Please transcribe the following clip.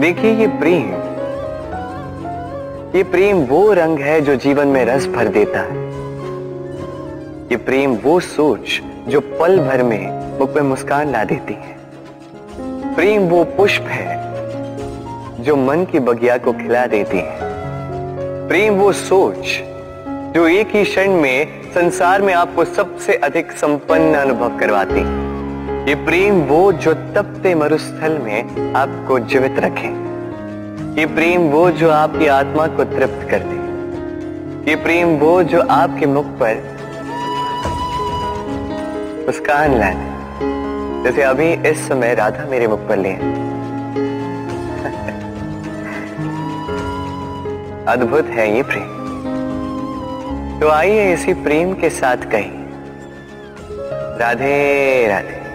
देखिए ये प्रेम। ये प्रेम वो रंग है जो जीवन में रस भर देता है। ये प्रेम वो सोच जो पल भर में मुख पे मुस्कान ला देती है। प्रेम वो पुष्प है जो मन की बगिया को खिला देती है। प्रेम वो सोच जो एक ही क्षण में संसार में आपको सबसे अधिक संपन्न अनुभव करवाती है। ये प्रेम वो जो तपते मरुस्थल में आपको जीवित रखे। ये प्रेम वो जो आपकी आत्मा को तृप्त कर दे। ये प्रेम वो जो आपके मुख पर मुस्कान लाए। जैसे अभी इस समय राधा मेरे मुख पर ले अद्भुत है ये प्रेम। तो आइए इसी प्रेम के साथ कहीं, राधे राधे।